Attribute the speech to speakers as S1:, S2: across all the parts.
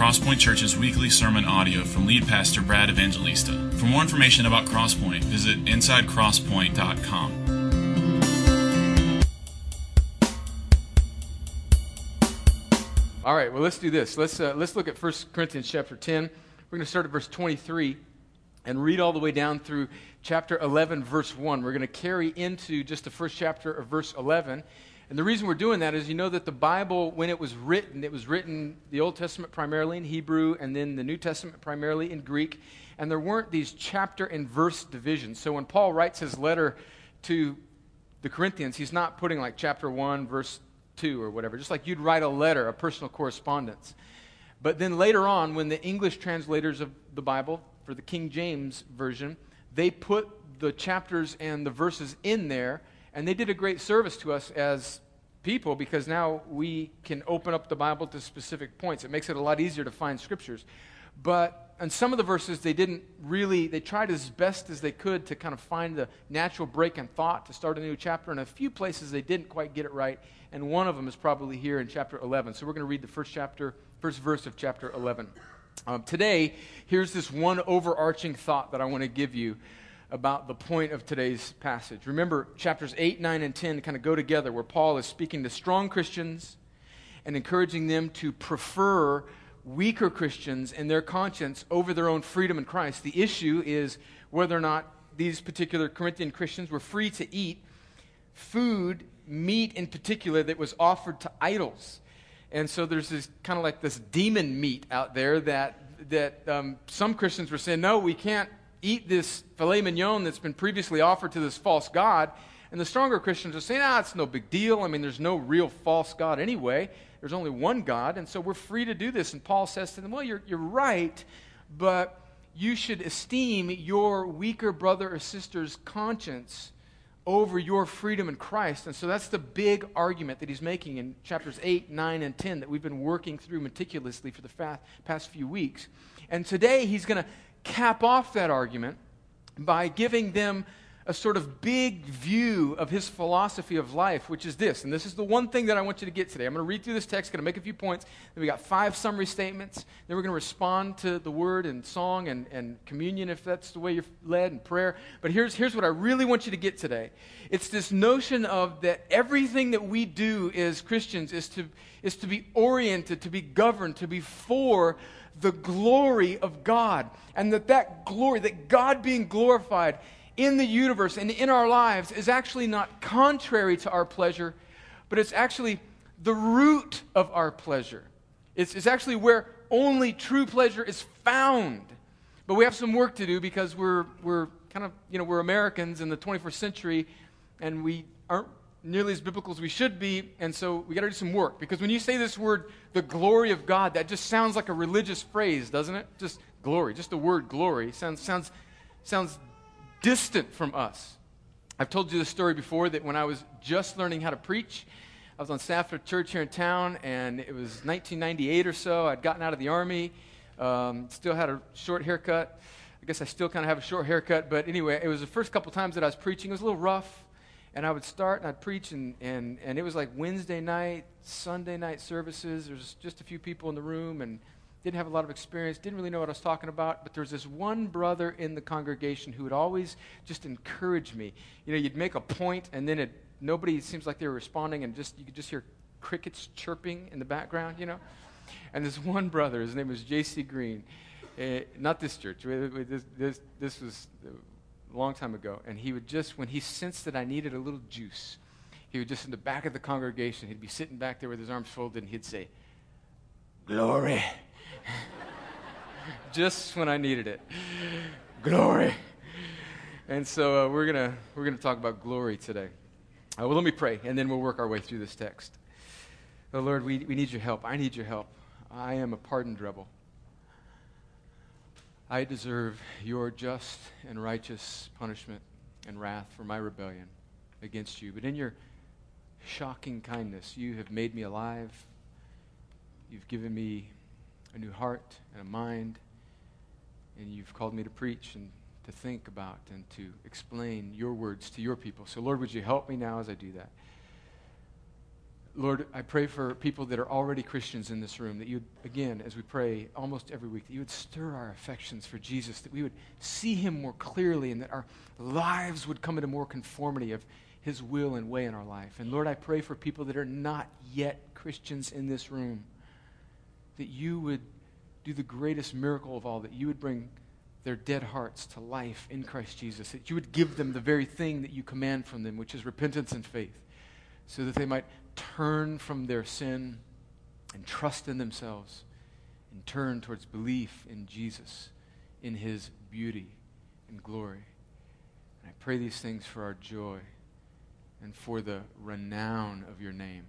S1: Crosspoint Church's weekly sermon audio from lead pastor Brad Evangelista. For more information about Crosspoint, visit insidecrosspoint.com.
S2: All right, well, let's do this. Let's, uh, let's look at 1 Corinthians chapter 10. We're going to start at verse 23 and read all the way down through chapter 11, verse 1. We're going to carry into just the first chapter of verse 11. And the reason we're doing that is you know that the Bible, when it was written, it was written the Old Testament primarily in Hebrew and then the New Testament primarily in Greek. And there weren't these chapter and verse divisions. So when Paul writes his letter to the Corinthians, he's not putting like chapter 1, verse 2 or whatever, just like you'd write a letter, a personal correspondence. But then later on, when the English translators of the Bible, for the King James Version, they put the chapters and the verses in there and they did a great service to us as people because now we can open up the Bible to specific points. It makes it a lot easier to find scriptures. But on some of the verses, they didn't really, they tried as best as they could to kind of find the natural break in thought to start a new chapter. In a few places, they didn't quite get it right. And one of them is probably here in chapter 11. So we're going to read the first chapter, first verse of chapter 11. Um, today, here's this one overarching thought that I want to give you about the point of today's passage. Remember, chapters 8, 9, and 10 kind of go together, where Paul is speaking to strong Christians and encouraging them to prefer weaker Christians and their conscience over their own freedom in Christ. The issue is whether or not these particular Corinthian Christians were free to eat food, meat in particular, that was offered to idols. And so there's this kind of like this demon meat out there that, that um, some Christians were saying, no, we can't eat this filet mignon that's been previously offered to this false God. And the stronger Christians are saying, ah, it's no big deal. I mean, there's no real false God anyway. There's only one God, and so we're free to do this. And Paul says to them, well, you're, you're right, but you should esteem your weaker brother or sister's conscience over your freedom in Christ. And so that's the big argument that he's making in chapters 8, 9, and 10 that we've been working through meticulously for the past few weeks. And today he's going to cap off that argument by giving them a sort of big view of his philosophy of life, which is this. And this is the one thing that I want you to get today. I'm going to read through this text, going to make a few points. Then we got five summary statements. Then we're going to respond to the word and song and, and communion if that's the way you're led and prayer. But here's, here's what I really want you to get today. It's this notion of that everything that we do as Christians is to, is to be oriented, to be governed, to be for the glory of God. And that that glory, that God being glorified in the universe and in our lives is actually not contrary to our pleasure, but it's actually the root of our pleasure. It's, it's actually where only true pleasure is found. But we have some work to do because we're, we're kind of, you know, we're Americans in the 21st century and we aren't nearly as biblical as we should be, and so we got to do some work. Because when you say this word, the glory of God, that just sounds like a religious phrase, doesn't it? Just glory, just the word glory sounds sounds sounds distant from us. I've told you the story before that when I was just learning how to preach, I was on staff at a church here in town, and it was 1998 or so. I'd gotten out of the army, um, still had a short haircut. I guess I still kind of have a short haircut, but anyway, it was the first couple times that I was preaching. It was a little rough and I would start and I'd preach, and, and, and it was like Wednesday night, Sunday night services. There's just a few people in the room and didn't have a lot of experience, didn't really know what I was talking about. But there was this one brother in the congregation who would always just encourage me. You know, you'd make a point, and then it, nobody seems like they were responding, and just you could just hear crickets chirping in the background, you know. And this one brother, his name was J.C. Green. Uh, not this church. This, this, this was a long time ago, and he would just, when he sensed that I needed a little juice, he would just in the back of the congregation, he'd be sitting back there with his arms folded, and he'd say, Glory. just when I needed it. Glory. And so uh, we're going we're gonna talk about glory today. Uh, well, let me pray, and then we'll work our way through this text. Oh, Lord, we, we need your help. I need your help. I am a pardoned rebel. I deserve your just and righteous punishment and wrath for my rebellion against you. But in your shocking kindness, you have made me alive. You've given me a new heart and a mind. And you've called me to preach and to think about and to explain your words to your people. So, Lord, would you help me now as I do that? Lord, I pray for people that are already Christians in this room, that you, again, as we pray almost every week, that you would stir our affections for Jesus, that we would see him more clearly, and that our lives would come into more conformity of his will and way in our life. And Lord, I pray for people that are not yet Christians in this room, that you would do the greatest miracle of all, that you would bring their dead hearts to life in Christ Jesus, that you would give them the very thing that you command from them, which is repentance and faith, so that they might turn from their sin and trust in themselves and turn towards belief in Jesus, in his beauty and glory. And I pray these things for our joy and for the renown of your name.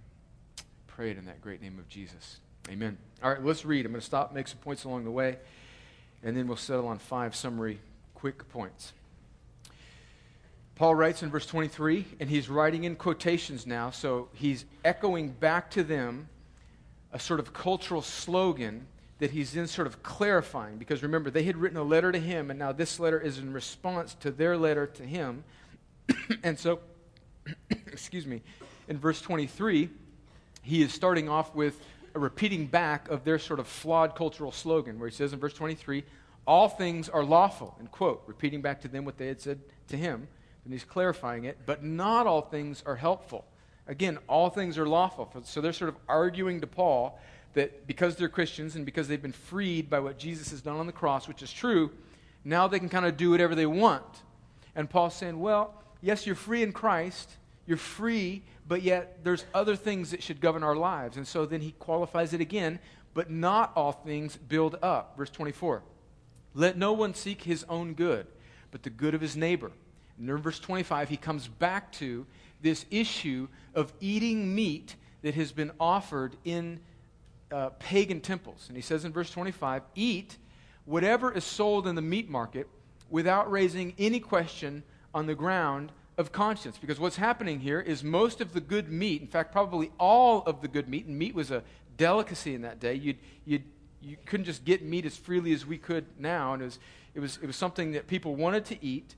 S2: Pray it in that great name of Jesus. Amen. All right, let's read. I'm going to stop, make some points along the way, and then we'll settle on five summary quick points. Paul writes in verse 23, and he's writing in quotations now, so he's echoing back to them a sort of cultural slogan that he's then sort of clarifying. Because remember, they had written a letter to him, and now this letter is in response to their letter to him. and so, excuse me, in verse 23, he is starting off with a repeating back of their sort of flawed cultural slogan, where he says in verse 23, All things are lawful, and quote, repeating back to them what they had said to him and he's clarifying it, but not all things are helpful. Again, all things are lawful. So they're sort of arguing to Paul that because they're Christians and because they've been freed by what Jesus has done on the cross, which is true, now they can kind of do whatever they want. And Paul's saying, well, yes, you're free in Christ, you're free, but yet there's other things that should govern our lives. And so then he qualifies it again, but not all things build up. Verse 24 Let no one seek his own good, but the good of his neighbor. And in verse 25, he comes back to this issue of eating meat that has been offered in uh, pagan temples. And he says in verse 25, Eat whatever is sold in the meat market without raising any question on the ground of conscience. Because what's happening here is most of the good meat, in fact, probably all of the good meat, and meat was a delicacy in that day. You'd, you'd, you couldn't just get meat as freely as we could now, and it was, it was, it was something that people wanted to eat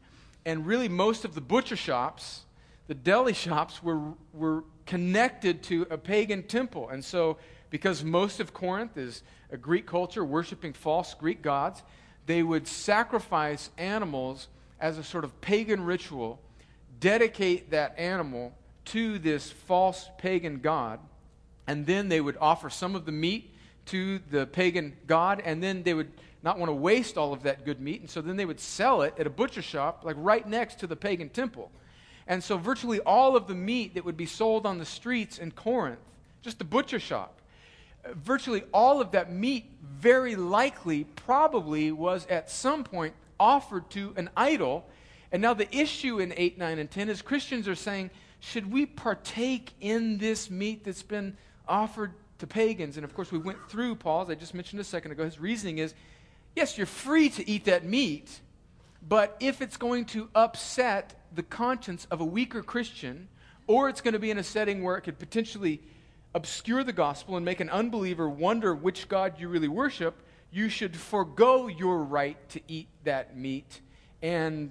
S2: and really most of the butcher shops, the deli shops, were, were connected to a pagan temple. And so, because most of Corinth is a Greek culture worshiping false Greek gods, they would sacrifice animals as a sort of pagan ritual, dedicate that animal to this false pagan god, and then they would offer some of the meat to the pagan god, and then they would not want to waste all of that good meat. And so then they would sell it at a butcher shop, like right next to the pagan temple. And so virtually all of the meat that would be sold on the streets in Corinth, just the butcher shop, virtually all of that meat very likely, probably was at some point offered to an idol. And now the issue in 8, 9, and 10 is Christians are saying, should we partake in this meat that's been offered to pagans? And of course, we went through Paul's, I just mentioned a second ago, his reasoning is Yes, you're free to eat that meat, but if it's going to upset the conscience of a weaker Christian, or it's going to be in a setting where it could potentially obscure the gospel and make an unbeliever wonder which God you really worship, you should forego your right to eat that meat and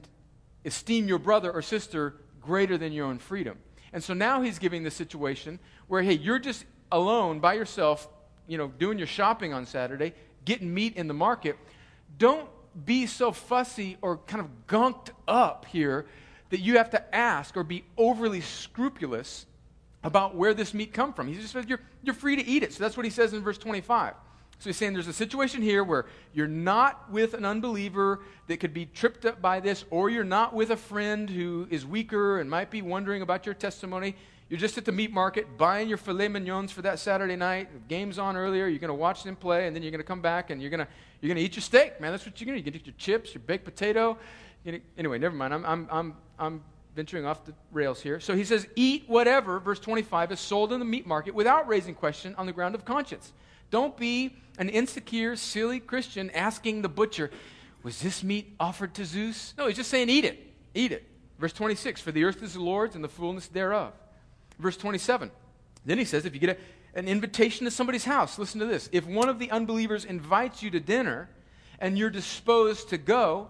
S2: esteem your brother or sister greater than your own freedom. And so now he's giving the situation where, hey, you're just alone by yourself, you know, doing your shopping on Saturday, getting meat in the market don't be so fussy or kind of gunked up here that you have to ask or be overly scrupulous about where this meat come from. He just says you're, you're free to eat it. So that's what he says in verse 25. So he's saying there's a situation here where you're not with an unbeliever that could be tripped up by this, or you're not with a friend who is weaker and might be wondering about your testimony. You're just at the meat market buying your filet mignons for that Saturday night. The game's on earlier. You're going to watch them play, and then you're going to come back and you're going to you're going to eat your steak, man. That's what you're going to. To eat your chips, your baked potato. Gonna, anyway, never mind. I'm, I'm, I'm, I'm venturing off the rails here. So he says, eat whatever, verse 25, is sold in the meat market without raising question on the ground of conscience. Don't be an insecure, silly Christian asking the butcher, was this meat offered to Zeus? No, he's just saying, eat it. Eat it. Verse 26, for the earth is the Lord's and the fullness thereof. Verse 27, then he says, if you get a an invitation to somebody's house. Listen to this. If one of the unbelievers invites you to dinner and you're disposed to go,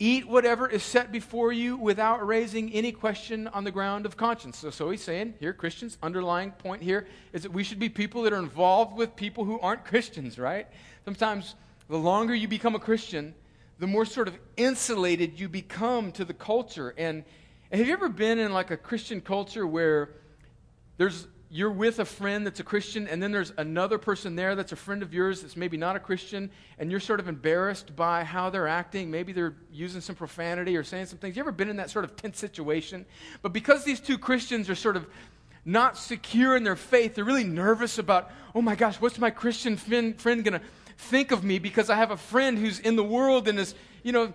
S2: Eat whatever is set before you without raising any question on the ground of conscience. So, so he's saying here, Christians, underlying point here is that we should be people that are involved with people who aren't Christians, right? Sometimes the longer you become a Christian, the more sort of insulated you become to the culture. And, have you ever been in like a Christian culture where there's you're with a friend that's a Christian, and then there's another person there that's a friend of yours that's maybe not a Christian, and you're sort of embarrassed by how they're acting. Maybe they're using some profanity or saying some things. You ever been in that sort of tense situation? But because these two Christians are sort of not secure in their faith, they're really nervous about, oh my gosh, what's my Christian friend, friend going to think of me because I have a friend who's in the world and is, you know,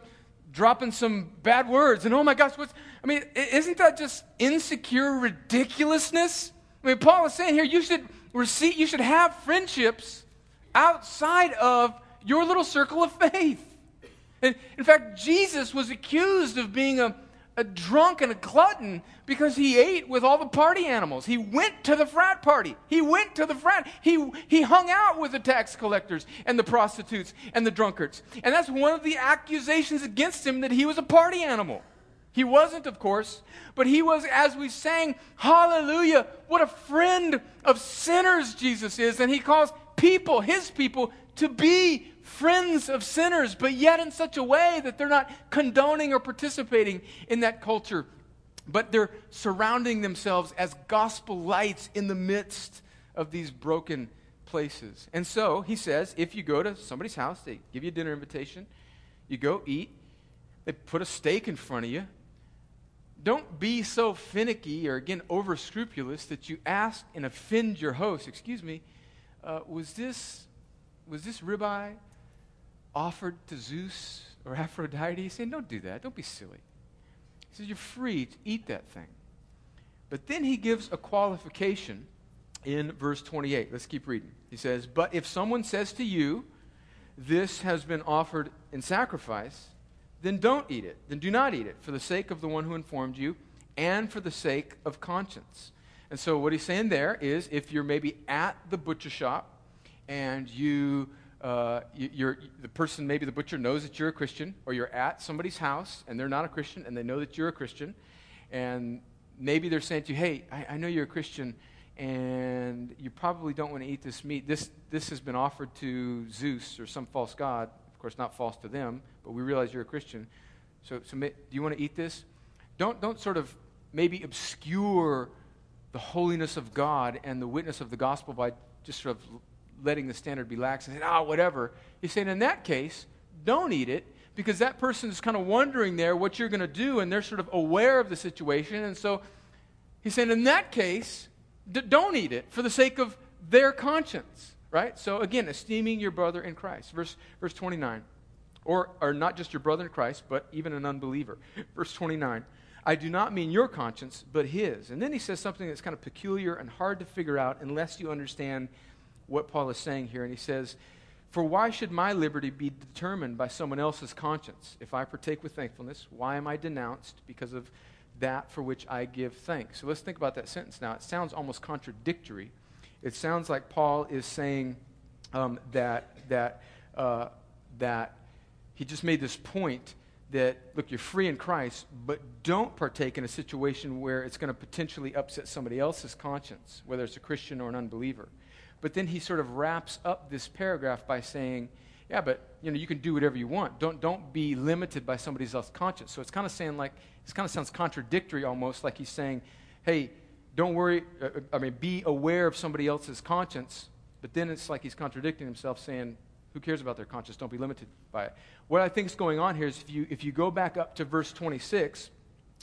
S2: dropping some bad words. And oh my gosh, what's, I mean, isn't that just insecure ridiculousness? I mean, Paul is saying here you should receive, you should have friendships outside of your little circle of faith. And in fact, Jesus was accused of being a, a drunk and a glutton because he ate with all the party animals. He went to the frat party. He went to the frat. He, he hung out with the tax collectors and the prostitutes and the drunkards. And that's one of the accusations against him that he was a party animal. He wasn't, of course, but he was, as we sang, hallelujah, what a friend of sinners Jesus is. And he calls people, his people, to be friends of sinners, but yet in such a way that they're not condoning or participating in that culture, but they're surrounding themselves as gospel lights in the midst of these broken places. And so he says if you go to somebody's house, they give you a dinner invitation, you go eat, they put a steak in front of you, don't be so finicky or, again, over scrupulous that you ask and offend your host. Excuse me, uh, was, this, was this ribeye offered to Zeus or Aphrodite? He's saying, don't do that. Don't be silly. He says, you're free to eat that thing. But then he gives a qualification in verse 28. Let's keep reading. He says, But if someone says to you, This has been offered in sacrifice, then don't eat it. Then do not eat it for the sake of the one who informed you and for the sake of conscience. And so, what he's saying there is if you're maybe at the butcher shop and you, uh, you're, the person, maybe the butcher, knows that you're a Christian, or you're at somebody's house and they're not a Christian and they know that you're a Christian, and maybe they're saying to you, hey, I, I know you're a Christian and you probably don't want to eat this meat. This, this has been offered to Zeus or some false god course, not false to them, but we realize you're a Christian. So, so do you want to eat this? Don't, don't sort of maybe obscure the holiness of God and the witness of the gospel by just sort of letting the standard be lax and saying, ah, oh, whatever. He's saying, in that case, don't eat it because that person is kind of wondering there what you're going to do and they're sort of aware of the situation. And so he's saying, in that case, d- don't eat it for the sake of their conscience right? So again, esteeming your brother in Christ. Verse, verse 29. Or, or not just your brother in Christ, but even an unbeliever. Verse 29. I do not mean your conscience, but his. And then he says something that's kind of peculiar and hard to figure out unless you understand what Paul is saying here. And he says, For why should my liberty be determined by someone else's conscience? If I partake with thankfulness, why am I denounced because of that for which I give thanks? So let's think about that sentence now. It sounds almost contradictory it sounds like Paul is saying um, that, that, uh, that he just made this point that, look, you're free in Christ, but don't partake in a situation where it's going to potentially upset somebody else's conscience, whether it's a Christian or an unbeliever. But then he sort of wraps up this paragraph by saying, yeah, but you know, you can do whatever you want. Don't, don't be limited by somebody else's conscience. So it's kind of saying like, it kind of sounds contradictory almost, like he's saying, hey, don't worry, uh, I mean, be aware of somebody else's conscience, but then it's like he's contradicting himself, saying, who cares about their conscience? Don't be limited by it. What I think is going on here is if you, if you go back up to verse 26,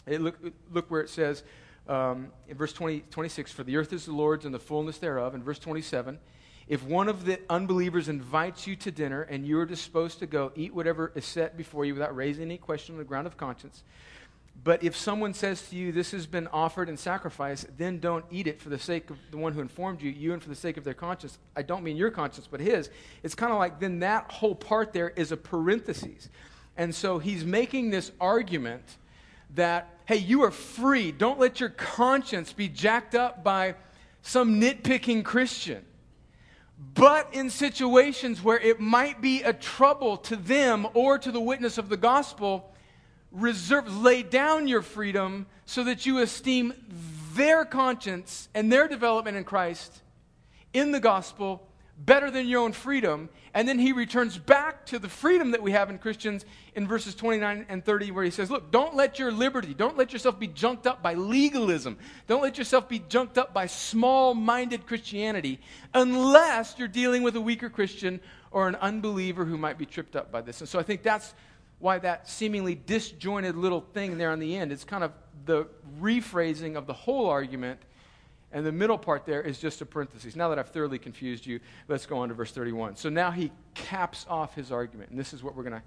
S2: it look, look where it says, um, in verse 20, 26, for the earth is the Lord's and the fullness thereof. In verse 27, if one of the unbelievers invites you to dinner and you are disposed to go, eat whatever is set before you without raising any question on the ground of conscience. But if someone says to you, This has been offered in sacrifice, then don't eat it for the sake of the one who informed you, you and for the sake of their conscience. I don't mean your conscience, but his. It's kind of like then that whole part there is a parenthesis. And so he's making this argument that, hey, you are free. Don't let your conscience be jacked up by some nitpicking Christian. But in situations where it might be a trouble to them or to the witness of the gospel, reserve, lay down your freedom so that you esteem their conscience and their development in Christ in the gospel better than your own freedom. And then he returns back to the freedom that we have in Christians in verses 29 and 30, where he says, Look, don't let your liberty, don't let yourself be junked up by legalism. Don't let yourself be junked up by small minded Christianity unless you're dealing with a weaker Christian or an unbeliever who might be tripped up by this. And so I think that's why that seemingly disjointed little thing there on the end is kind of the rephrasing of the whole argument and the middle part there is just a parenthesis. Now that I've thoroughly confused you, let's go on to verse 31. So now he caps off his argument, and this is what we're going to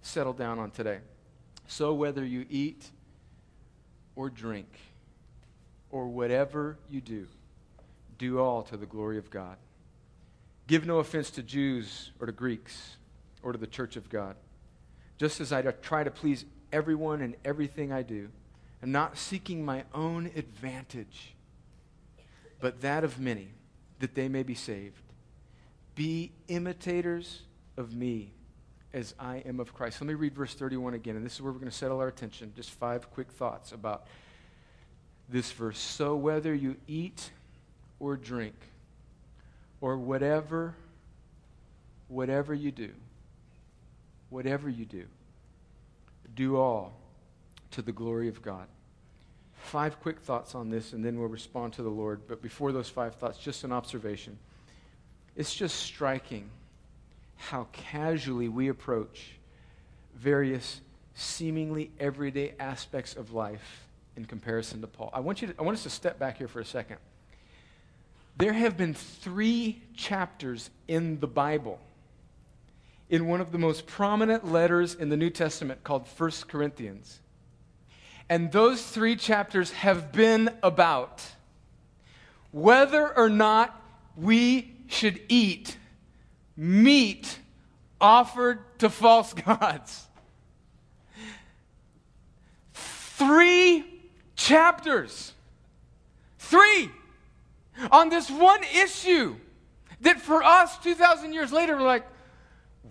S2: settle down on today. So whether you eat or drink or whatever you do, do all to the glory of God. Give no offense to Jews or to Greeks or to the church of God. Just as I try to please everyone in everything I do, and not seeking my own advantage but that of many, that they may be saved. Be imitators of me as I am of Christ. Let me read verse 31 again, and this is where we're going to settle our attention. Just five quick thoughts about this verse. So whether you eat or drink, or whatever, whatever you do, whatever you do, do all to the glory of God five quick thoughts on this, and then we'll respond to the Lord. But before those five thoughts, just an observation. It's just striking how casually we approach various seemingly everyday aspects of life in comparison to Paul. I want, you to, I want us to step back here for a second. There have been three chapters in the Bible, in one of the most prominent letters in the New Testament called 1 Corinthians and those three chapters have been about whether or not we should eat meat offered to false gods. Three chapters. Three on this one issue that for us 2,000 years later, we're like,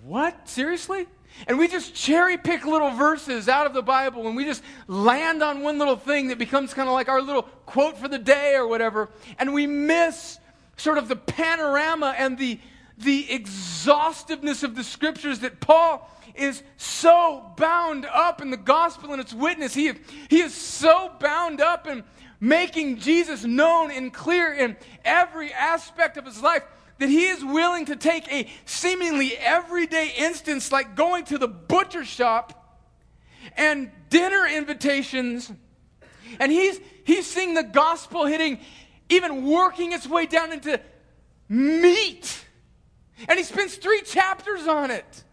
S2: what? Seriously? And we just cherry pick little verses out of the Bible and we just land on one little thing that becomes kind of like our little quote for the day or whatever. And we miss sort of the panorama and the, the exhaustiveness of the scriptures that Paul is so bound up in the gospel and its witness. He, he is so bound up in making Jesus known and clear in every aspect of his life that he is willing to take a seemingly everyday instance like going to the butcher shop and dinner invitations. And he's he's seeing the gospel hitting even working its way down into meat. And he spends three chapters on it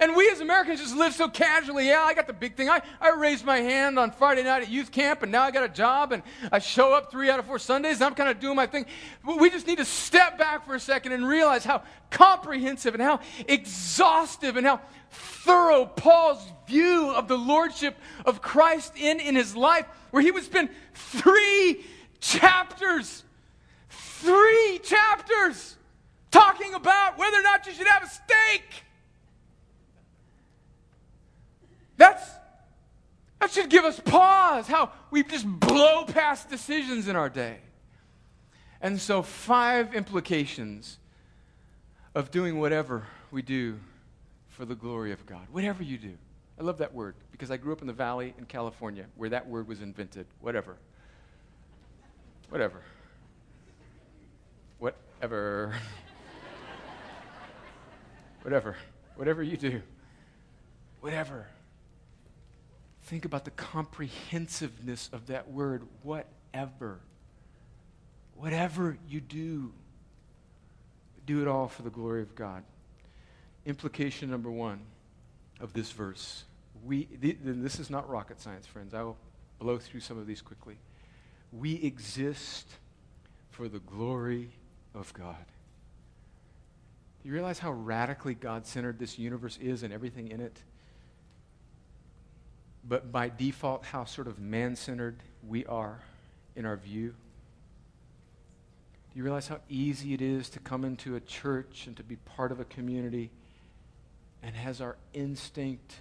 S2: and we as Americans just live so casually. Yeah, I got the big thing. I, I raised my hand on Friday night at youth camp, and now I got a job, and I show up three out of four Sundays. and I'm kind of doing my thing. But we just need to step back for a second and realize how comprehensive and how exhaustive and how thorough Paul's view of the lordship of Christ in in his life, where he would spend three chapters, three chapters talking about whether or not you should have a steak. That's, that should give us pause how we just blow past decisions in our day. And so, five implications of doing whatever we do for the glory of God. Whatever you do. I love that word because I grew up in the valley in California where that word was invented. Whatever. Whatever. Whatever. whatever. Whatever you do. Whatever. Think about the comprehensiveness of that word, whatever. Whatever you do, do it all for the glory of God. Implication number one of this verse. We, this is not rocket science, friends. I will blow through some of these quickly. We exist for the glory of God. Do you realize how radically God centered this universe is and everything in it? But by default, how sort of man centered we are in our view. Do you realize how easy it is to come into a church and to be part of a community and has our instinct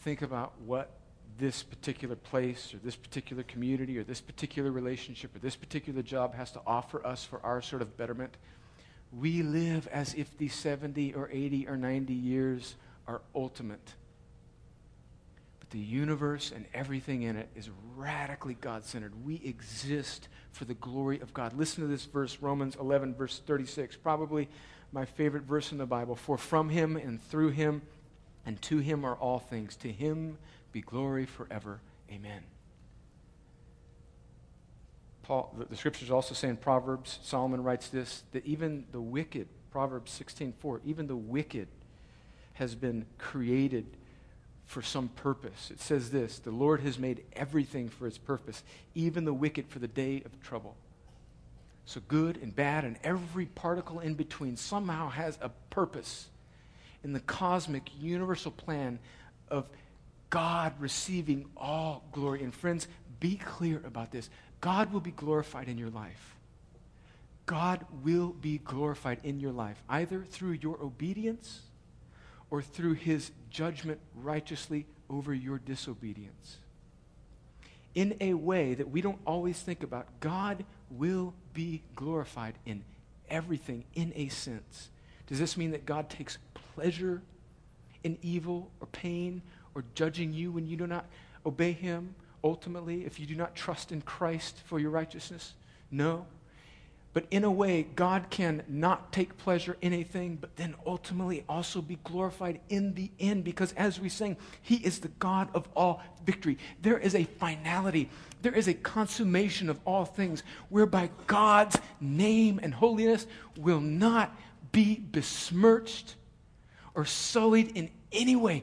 S2: think about what this particular place or this particular community or this particular relationship or this particular job has to offer us for our sort of betterment. We live as if these 70 or 80 or 90 years are ultimate. The universe and everything in it is radically God centered. We exist for the glory of God. Listen to this verse, Romans 11, verse 36, probably my favorite verse in the Bible. For from him and through him and to him are all things. To him be glory forever. Amen. Paul, the, the scriptures also say in Proverbs, Solomon writes this, that even the wicked, Proverbs 16:4, even the wicked has been created for some purpose. It says this The Lord has made everything for its purpose, even the wicked for the day of trouble. So, good and bad and every particle in between somehow has a purpose in the cosmic, universal plan of God receiving all glory. And friends, be clear about this God will be glorified in your life. God will be glorified in your life, either through your obedience or through his judgment righteously over your disobedience. In a way that we don't always think about, God will be glorified in everything in a sense. Does this mean that God takes pleasure in evil or pain or judging you when you do not obey him ultimately, if you do not trust in Christ for your righteousness? No. But in a way, God can not take pleasure in a thing, but then ultimately also be glorified in the end because as we sing, He is the God of all victory. There is a finality, there is a consummation of all things whereby God's name and holiness will not be besmirched or sullied in any way.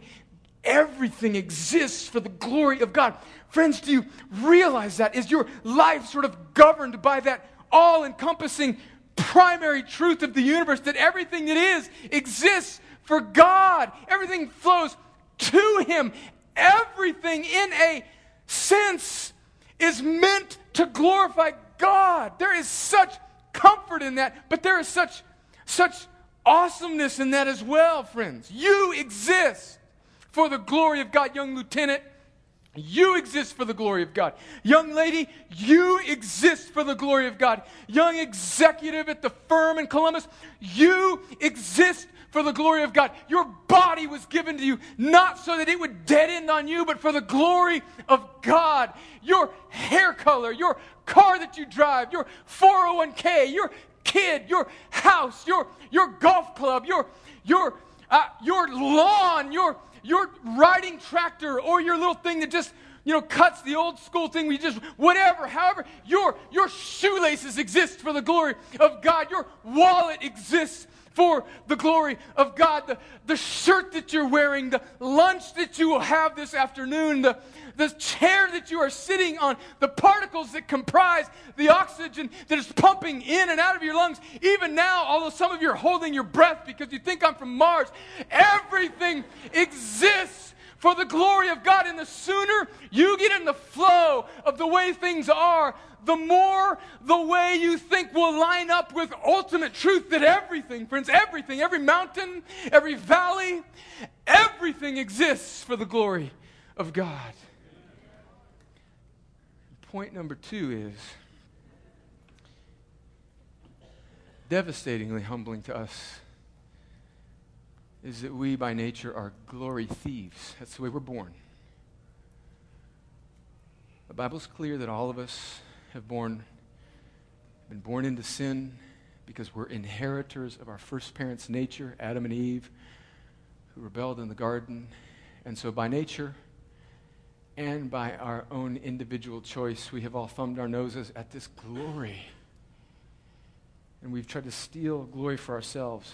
S2: Everything exists for the glory of God. Friends, do you realize that? Is your life sort of governed by that all encompassing primary truth of the universe that everything that is exists for God? Everything flows to Him. Everything, in a sense, is meant to glorify God. There is such comfort in that, but there is such, such awesomeness in that as well, friends. You exist for the glory of God. Young lieutenant, you exist for the glory of God. Young lady, you exist for the glory of God. Young executive at the firm in Columbus, you exist for the glory of God. Your body was given to you not so that it would dead end on you, but for the glory of God. Your hair color, your car that you drive, your 401k, your kid, your house, your, your golf club, your, your, uh, your lawn, your, your riding tractor or your little thing that just you know cuts the old school thing we just whatever however your your shoelaces exist for the glory of god. Your wallet exists for the glory of God. The, the shirt that you're wearing, the lunch that you will have this afternoon, the, the chair that you are sitting on, the particles that comprise the oxygen that is pumping in and out of your lungs. Even now, although some of you are holding your breath because you think I'm from Mars, everything exists for the glory of God. And the sooner you get in the flow of the way things are, the more the way you think will line up with ultimate truth that everything, friends, everything, every mountain, every valley, everything exists for the glory of God. Point number two is devastatingly humbling to us is that we by nature are glory thieves. That's the way we're born. The Bible's clear that all of us have born, been born into sin because we're inheritors of our first parents' nature, Adam and Eve, who rebelled in the garden. And so, by nature and by our own individual choice, we have all thumbed our noses at this glory. And we've tried to steal glory for ourselves.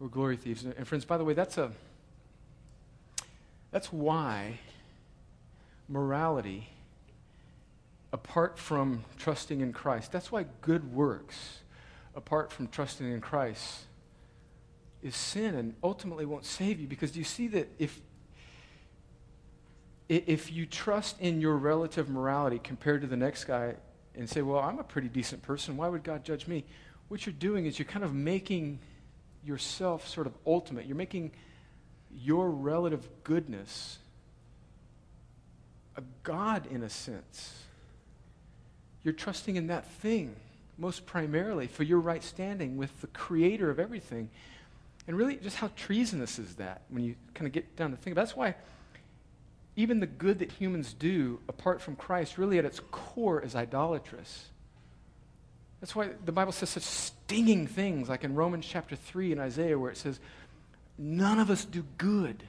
S2: We're glory thieves. And friends, by the way, that's a that's why morality apart from trusting in Christ. That's why good works, apart from trusting in Christ, is sin and ultimately won't save you. Because do you see that if if you trust in your relative morality compared to the next guy and say, Well, I'm a pretty decent person, why would God judge me? What you're doing is you're kind of making yourself sort of ultimate. You're making your relative goodness, a God in a sense. You're trusting in that thing most primarily for your right standing with the creator of everything. And really, just how treasonous is that when you kind of get down to think? about it? That's why even the good that humans do apart from Christ, really at its core, is idolatrous. That's why the Bible says such stinging things, like in Romans chapter 3 and Isaiah, where it says, None of us do good.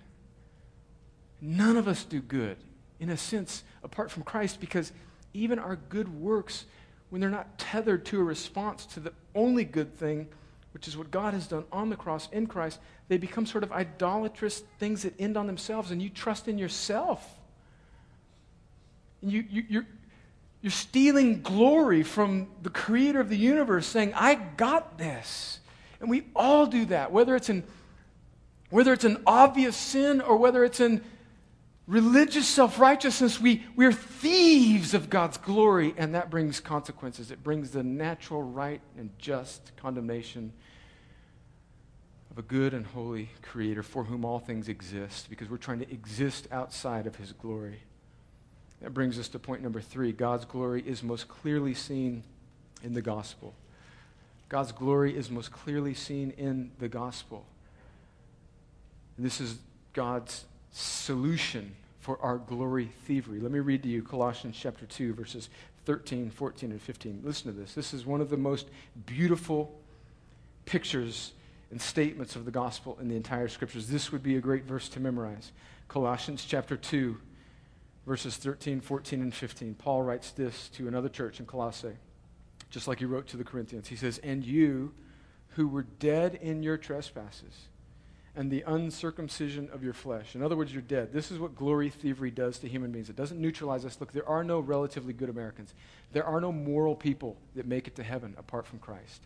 S2: None of us do good, in a sense, apart from Christ, because even our good works, when they're not tethered to a response to the only good thing, which is what God has done on the cross in Christ, they become sort of idolatrous things that end on themselves, and you trust in yourself. You, you, you're, stealing glory from the creator of the universe, saying, I got this. And we all do that, whether it's, in, whether it's an obvious sin or whether it's in religious self righteousness. We, we're thieves of God's glory, and that brings consequences. It brings the natural, right, and just condemnation of a good and holy creator for whom all things exist because we're trying to exist outside of his glory. That brings us to point number three God's glory is most clearly seen in the gospel. God's glory is most clearly seen in the gospel. And this is God's solution for our glory thievery. Let me read to you Colossians chapter 2, verses 13, 14, and 15. Listen to this. This is one of the most beautiful pictures and statements of the gospel in the entire scriptures. This would be a great verse to memorize. Colossians chapter 2, verses 13, 14, and 15. Paul writes this to another church in Colossae, just like he wrote to the Corinthians. He says, And you who were dead in your trespasses and the uncircumcision of your flesh. In other words, you're dead. This is what glory thievery does to human beings. It doesn't neutralize us. Look, there are no relatively good Americans, there are no moral people that make it to heaven apart from Christ.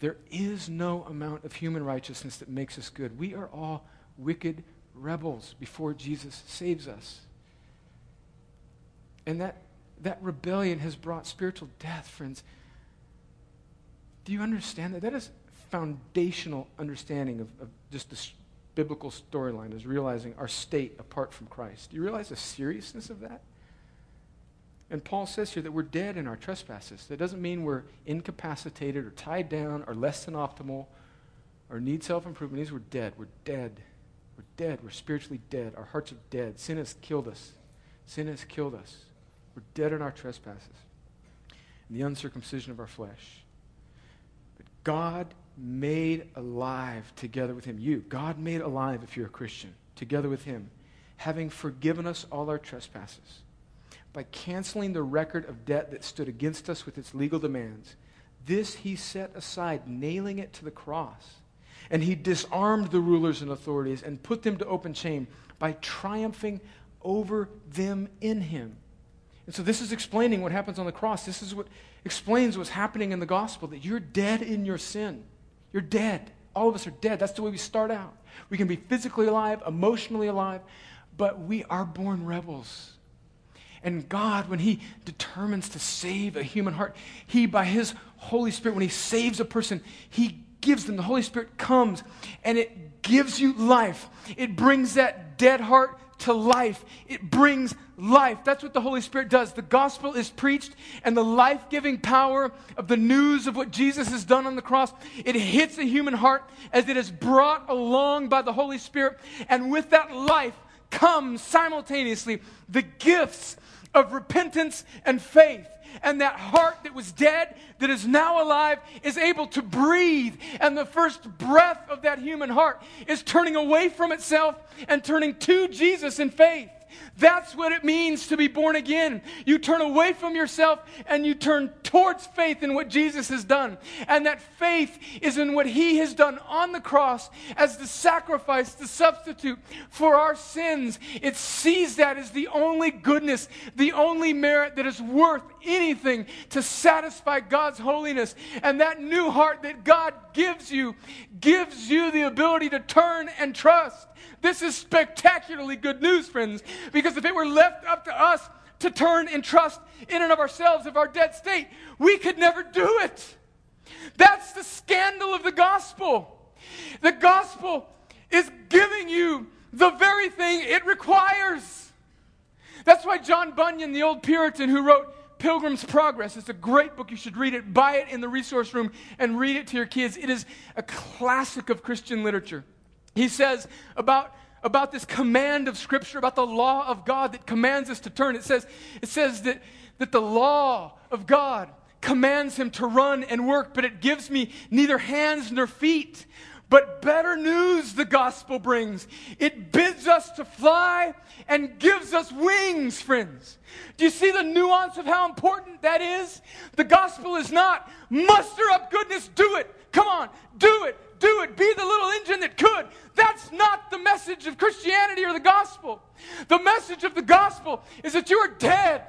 S2: There is no amount of human righteousness that makes us good. We are all wicked rebels before Jesus saves us. And that, that rebellion has brought spiritual death, friends. Do you understand that? That is foundational understanding of, of just the biblical storyline, is realizing our state apart from Christ. Do you realize the seriousness of that? And Paul says here that we're dead in our trespasses. That doesn't mean we're incapacitated or tied down or less than optimal or need self improvement. We're dead. We're dead. We're dead. We're spiritually dead. Our hearts are dead. Sin has killed us. Sin has killed us. We're dead in our trespasses and the uncircumcision of our flesh. But God made alive together with Him. You, God made alive if you're a Christian, together with Him, having forgiven us all our trespasses by canceling the record of debt that stood against us with its legal demands. This he set aside, nailing it to the cross. And he disarmed the rulers and authorities and put them to open shame by triumphing over them in him. And so this is explaining what happens on the cross. This is what explains what's happening in the gospel that you're dead in your sin. You're dead. All of us are dead. That's the way we start out. We can be physically alive, emotionally alive, but we are born rebels. And God, when He determines to save a human heart, He, by His Holy Spirit, when He saves a person, He gives them. The Holy Spirit comes and it gives you life. It brings that dead heart to life. It brings life. That's what the Holy Spirit does. The gospel is preached, and the life giving power of the news of what Jesus has done on the cross, it hits the human heart as it is brought along by the Holy Spirit. And with that life comes simultaneously the gifts of repentance and faith. And that heart that was dead, that is now alive, is able to breathe. And the first breath of that human heart is turning away from itself and turning to Jesus in faith. That's what it means to be born again. You turn away from yourself and you turn towards faith in what Jesus has done. And that faith is in what he has done on the cross as the sacrifice, the substitute for our sins. It sees that as the only goodness, the only merit that is worth anything to satisfy God's holiness. And that new heart that God gives you gives you the ability to turn and trust. This is spectacularly good news, friends, because if it were left up to us to turn and trust in and of ourselves of our dead state, we could never do it. That's the scandal of the gospel. The gospel is giving you the very thing it requires. That's why John Bunyan, the old Puritan who wrote Pilgrim's Progress. It's a great book. You should read it. Buy it in the resource room and read it to your kids. It is a classic of Christian literature. He says about, about this command of Scripture, about the law of God that commands us to turn. It says, it says that, that the law of God commands him to run and work, but it gives me neither hands nor feet. But better news the gospel brings. It bids us to fly and gives us wings, friends. Do you see the nuance of how important that is? The gospel is not muster up goodness, do it. Come on, do it, do it. Be the little engine that could. That's not the message of Christianity or the gospel. The message of the gospel is that you are dead.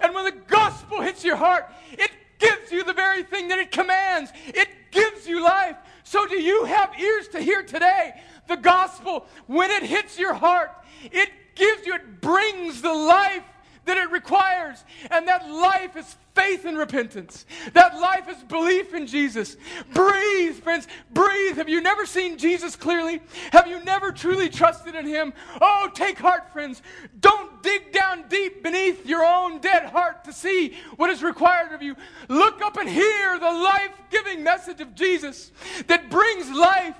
S2: And when the gospel hits your heart, it gives you the very thing that it commands. It gives you life. So, do you have ears to hear today? The gospel, when it hits your heart, it gives you, it brings the life that it requires. And that life is faith and repentance. That life is belief in Jesus. Breathe, friends. Breathe. Have you never seen Jesus clearly? Have you never truly trusted in him? Oh, take heart, friends. Don't dig down deep beneath your own dead heart to see what is required of you. Look up and hear the life giving message of Jesus that brings life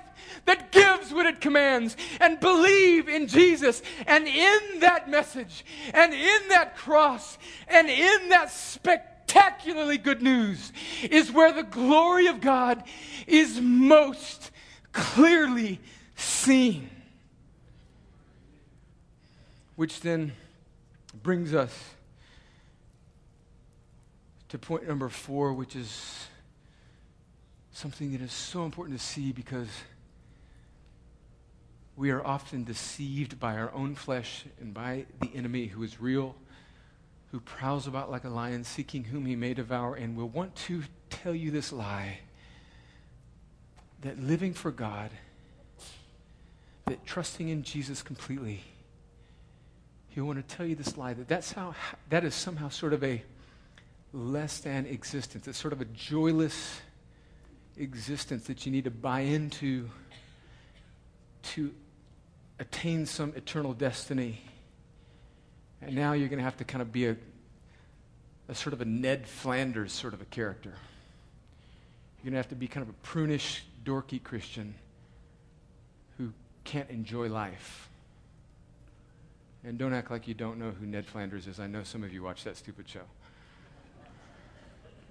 S2: that gives what it commands and believe in Jesus. And in that message and in that cross and in that spectacularly good news is where the glory of God is most clearly seen. Which then brings us to point number four, which is something that is so important to see because we are often deceived by our own flesh and by the enemy who is real, who prowls about like a lion, seeking whom he may devour, and will want to tell you this lie that living for God, that trusting in Jesus completely, he'll want to tell you this lie that that's how, that is somehow sort of a less than existence. It's sort of a joyless existence that you need to buy into to attain some eternal destiny. And now you're going to have to kind of be a, a sort of a Ned Flanders sort of a character. You're going to have to be kind of a prunish, dorky Christian who can't enjoy life. And don't act like you don't know who Ned Flanders is. I know some of you watch that stupid show.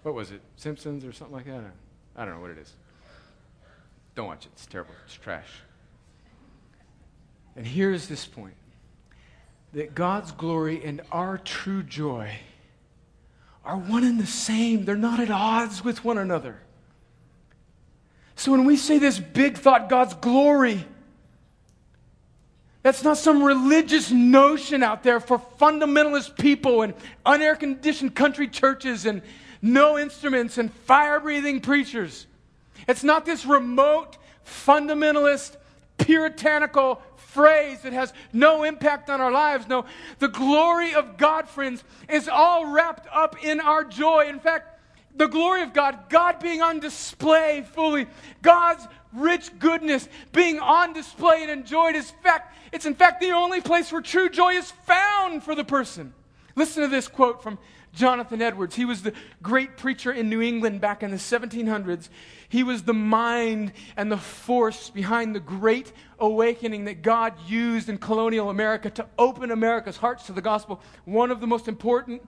S2: What was it? Simpsons or something like that? I don't know what it is. Don't watch it. It's terrible. It's trash. And here's this point that God's glory and our true joy are one and the same, they're not at odds with one another. So when we say this big thought, God's glory, that's not some religious notion out there for fundamentalist people and unair conditioned country churches and no instruments and fire breathing preachers. It's not this remote, fundamentalist, puritanical phrase that has no impact on our lives. No, the glory of God, friends, is all wrapped up in our joy. In fact, the glory of God, God being on display fully, God's rich goodness being on display and enjoyed is fact, it's in fact the only place where true joy is found for the person. Listen to this quote from Jonathan Edwards. He was the great preacher in New England back in the 1700s. He was the mind and the force behind the great awakening that God used in colonial America to open America's hearts to the gospel. One of the most important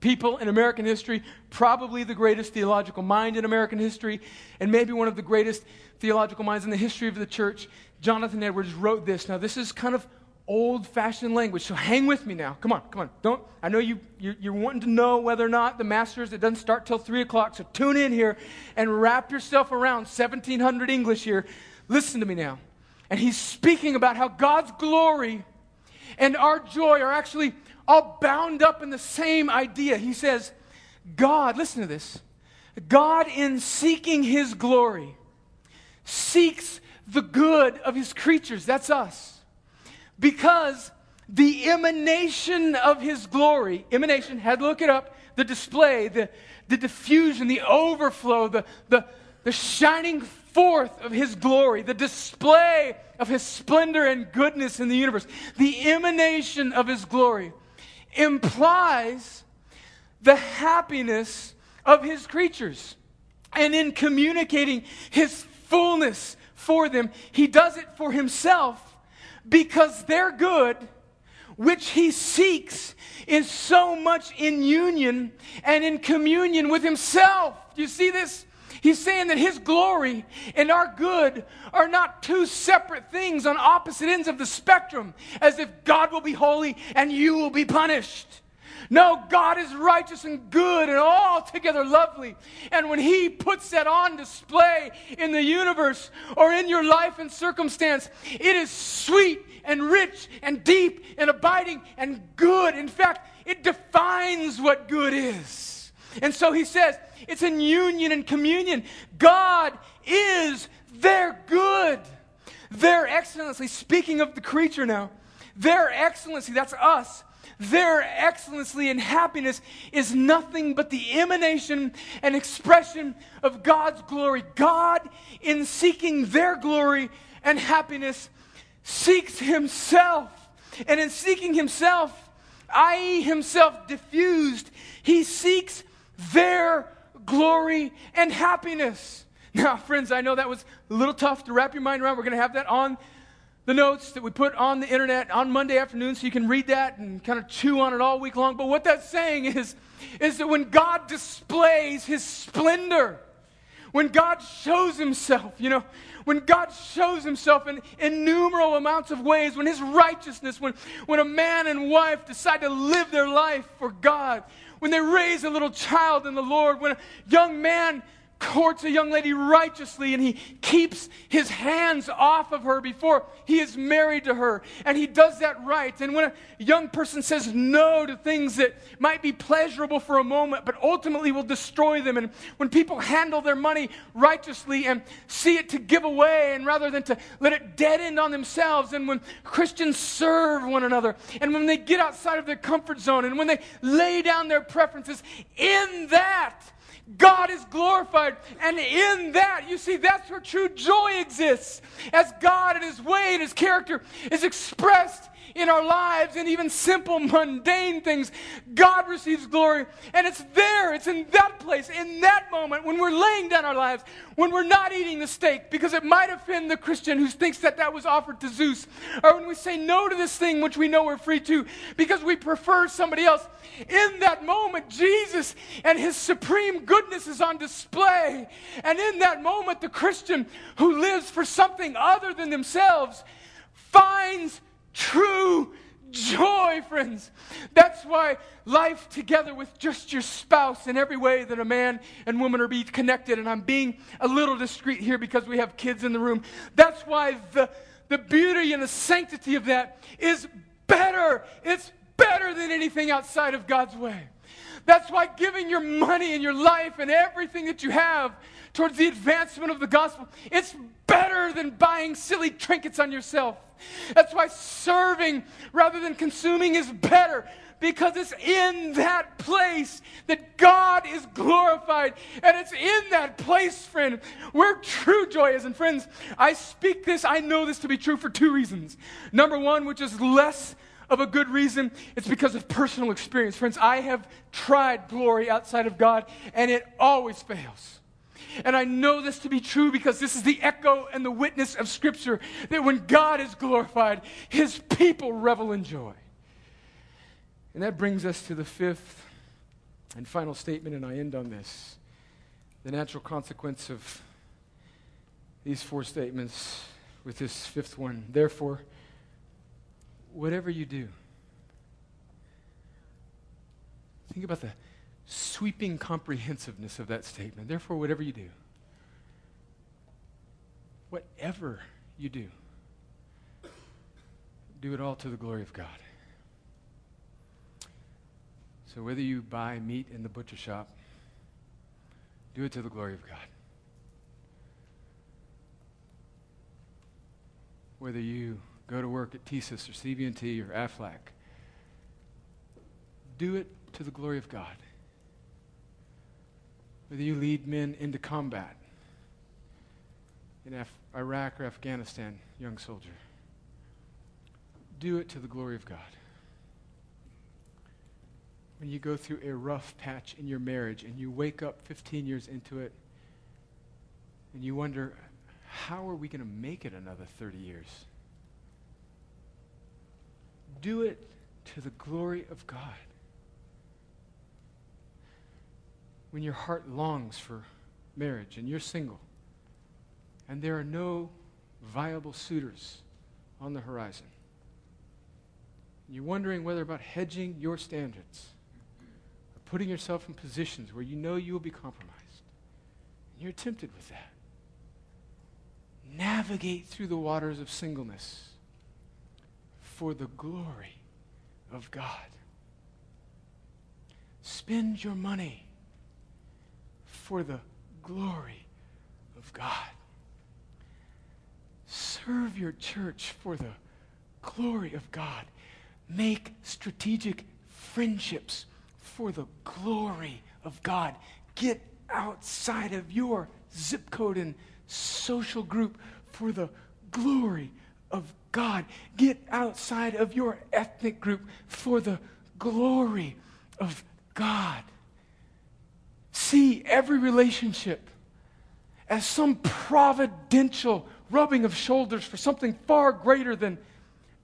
S2: people in American history, probably the greatest theological mind in American history, and maybe one of the greatest theological minds in the history of the church. Jonathan Edwards wrote this. Now, this is kind of old fashioned language. So hang with me now. Come on, come on. Don't, I know you, you're, you're, wanting to know whether or not the Masters, it doesn't start till 3 o'clock. So tune in here and wrap yourself around 1700 English here. Listen to me now. And he's speaking about how God's glory and our joy are actually all bound up in the same idea. He says, God, listen to this. God, in seeking his glory, seeks the good of his creatures. That's us because the emanation of his glory, emanation, had to look it up, the display, the, the diffusion, the overflow, the, the, the shining forth of his glory, the display of his splendor and goodness in the universe, the emanation of his glory, implies the happiness of his creatures. And in communicating his fullness for them, he does it for himself because their good, which he seeks, is so much in union and in communion with himself. Do you see this? He's saying that his glory and our good are not two separate things on opposite ends of the spectrum, as if God will be holy and you will be punished. No, God is righteous and good and altogether lovely. And when He puts that on display in the universe or in your life and circumstance, it is sweet and rich and deep and abiding and good. In fact, it defines what good is. And so He says, it's in union and communion. God is their good, their excellency. Speaking of the creature now, their excellency, that's us. Their excellency and happiness is nothing but the emanation and expression of God's glory. God, in seeking their glory and happiness, seeks Himself. And in seeking Himself, i.e., Himself diffused, He seeks their glory, and happiness. Now, friends, I know that was a little tough to wrap your mind around. We're going to have that on the notes that we put on the internet on Monday afternoon so you can read that and kind of chew on it all week long. But what that's saying is, is that when God displays his splendor, when God shows himself, you know, when God shows himself in innumerable amounts of ways, when his righteousness, when, when a man and wife decide to live their life for God, when they raise a little child in the Lord, when a young man courts a young lady righteously and he keeps his hands off of her before he is married to her. And he does that right. And when a young person says no to things that might be pleasurable for a moment but ultimately will destroy them, and when people handle their money righteously and see it to give away and rather than to let it dead end on themselves, and when Christians serve one another, and when they get outside of their comfort zone, and when they lay down their preferences, in that, God is glorified. And in that, you see, that's where true joy exists. As God and His way and His character is expressed in our lives and even simple, mundane things, God receives glory. And it's there, it's in that place, in that moment, when we're laying down our lives, when we're not eating the steak because it might offend the Christian who thinks that that was offered to Zeus, or when we say no to this thing which we know we're free to because we prefer somebody else. In that moment, Jesus and his supreme goodness is on display. And in that moment, the Christian who lives for something other than themselves finds true joy, friends. That's why life together with just your spouse in every way that a man and woman are be connected, and I'm being a little discreet here because we have kids in the room. That's why the, the beauty and the sanctity of that is better. It's better than anything outside of God's way. That's why giving your money and your life and everything that you have towards the advancement of the gospel, it's better than buying silly trinkets on yourself. That's why serving rather than consuming is better because it's in that place that God is glorified. And it's in that place, friend, where true joy is. And friends, I speak this, I know this to be true for two reasons. Number one, which is less of a good reason, it's because of personal experience. Friends, I have tried glory outside of God, and it always fails. And I know this to be true because this is the echo and the witness of Scripture that when God is glorified, his people revel in joy. And that brings us to the fifth and final statement, and I end on this. The natural consequence of these four statements with this fifth one. Therefore, whatever you do, think about the sweeping comprehensiveness of that statement. Therefore, whatever you do, whatever you do, do it all to the glory of God. So, whether you buy meat in the butcher shop, do it to the glory of God. Whether you go to work at TSYS or CB&T or Aflac, do it to the glory of God whether you lead men into combat, in Af- Iraq or Afghanistan, young soldier. Do it to the glory of God. When you go through a rough patch in your marriage and you wake up 15 years into it and you wonder, how are we going to make it another 30 years? Do it to the glory of God. When your heart longs for marriage and you're single and there are no viable suitors on the horizon, you're wondering whether about hedging your standards or putting yourself in positions where you know you will be compromised, and you're tempted with that. Navigate through the waters of singleness for the glory of God. Spend your money for the glory of God. Serve your church for the glory of God. Make strategic friendships for the glory of God. Get outside of your zip code and social group for the glory of God. Get outside of your ethnic group for the glory of God. See every relationship as some providential rubbing of shoulders for something far greater than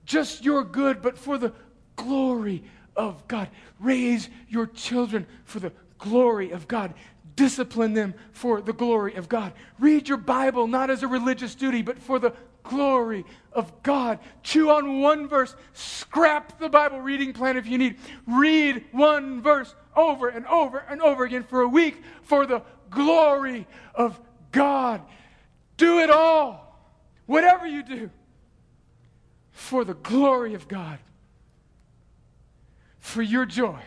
S2: just your good, but for the glory of God. Raise your children for the glory of God. Discipline them for the glory of God. Read your Bible not as a religious duty, but for the glory of God. Chew on one verse. Scrap the Bible reading plan if you need. Read one verse over and over and over again for a week for the glory of God. Do it all. Whatever you do for the glory of God, for your joy,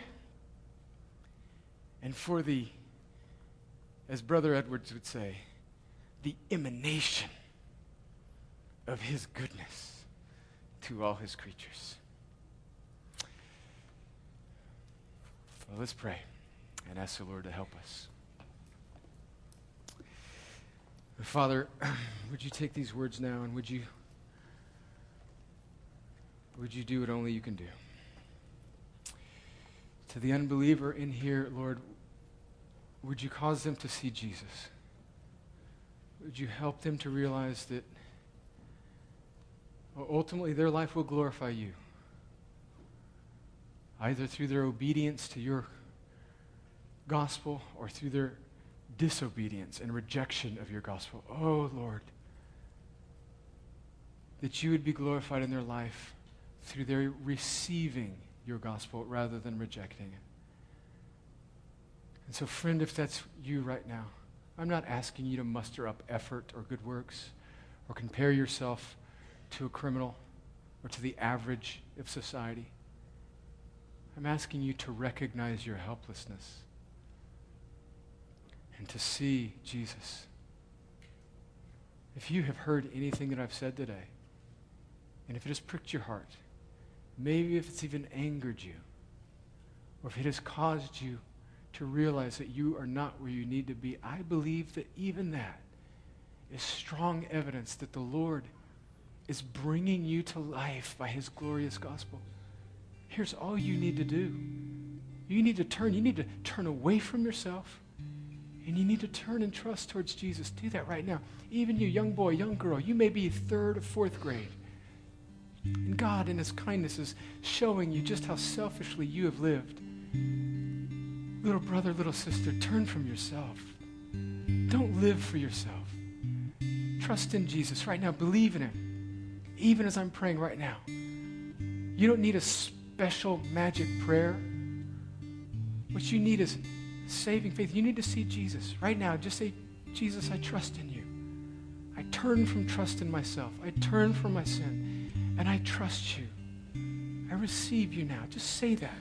S2: and for the, as Brother Edwards would say, the emanation of his goodness to all his creatures. Well, let's pray and ask the Lord to help us. Father, would you take these words now and would you would you do what only you can do? To the unbeliever in here, Lord, would you cause them to see Jesus? Would you help them to realize that ultimately their life will glorify you? Either through their obedience to your gospel or through their disobedience and rejection of your gospel. Oh, Lord, that you would be glorified in their life through their receiving your gospel rather than rejecting it. And so, friend, if that's you right now, I'm not asking you to muster up effort or good works or compare yourself to a criminal or to the average of society. I'm asking you to recognize your helplessness and to see Jesus. If you have heard anything that I've said today, and if it has pricked your heart, maybe if it's even angered you, or if it has caused you to realize that you are not where you need to be, I believe that even that is strong evidence that the Lord is bringing you to life by his glorious gospel. Here's all you need to do. You need to turn. You need to turn away from yourself and you need to turn and trust towards Jesus. Do that right now. Even you, young boy, young girl, you may be third or fourth grade. And God, in His kindness, is showing you just how selfishly you have lived. Little brother, little sister, turn from yourself. Don't live for yourself. Trust in Jesus right now. Believe in Him. Even as I'm praying right now. You don't need a special magic prayer. What you need is saving faith. You need to see Jesus right now. Just say, Jesus, I trust in you. I turn from trust in myself. I turn from my sin, and I trust you. I receive you now. Just say that.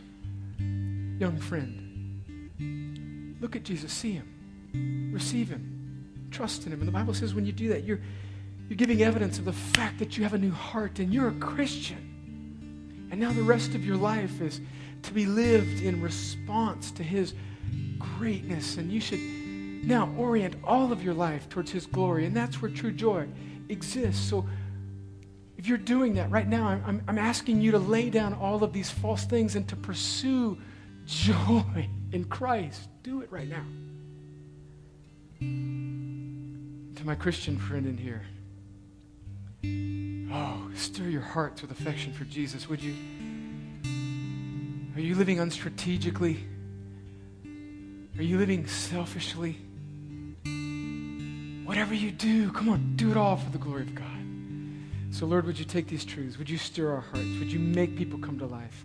S2: Young friend, look at Jesus. See him. Receive him. Trust in him. And the Bible says when you do that, you're, you're giving evidence of the fact that you have a new heart and you're a Christian. And now the rest of your life is to be lived in response to his greatness. And you should Now, orient all of your life towards His glory, and that's where true joy exists. So, if you're doing that right now, I'm, I'm, asking you to lay down all of these false things and to pursue joy in Christ. Do it right now. To my Christian friend in here, oh, stir your hearts with affection for Jesus, would you? Are you living unstrategically? Are you living selfishly? Whatever you do, come on, do it all for the glory of God. So, Lord, would you take these truths? Would you stir our hearts? Would you make people come to life?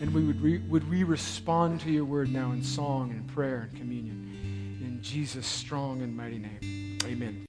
S2: And we would, re- would we respond to your word now in song and prayer and communion? In Jesus' strong and mighty name. Amen.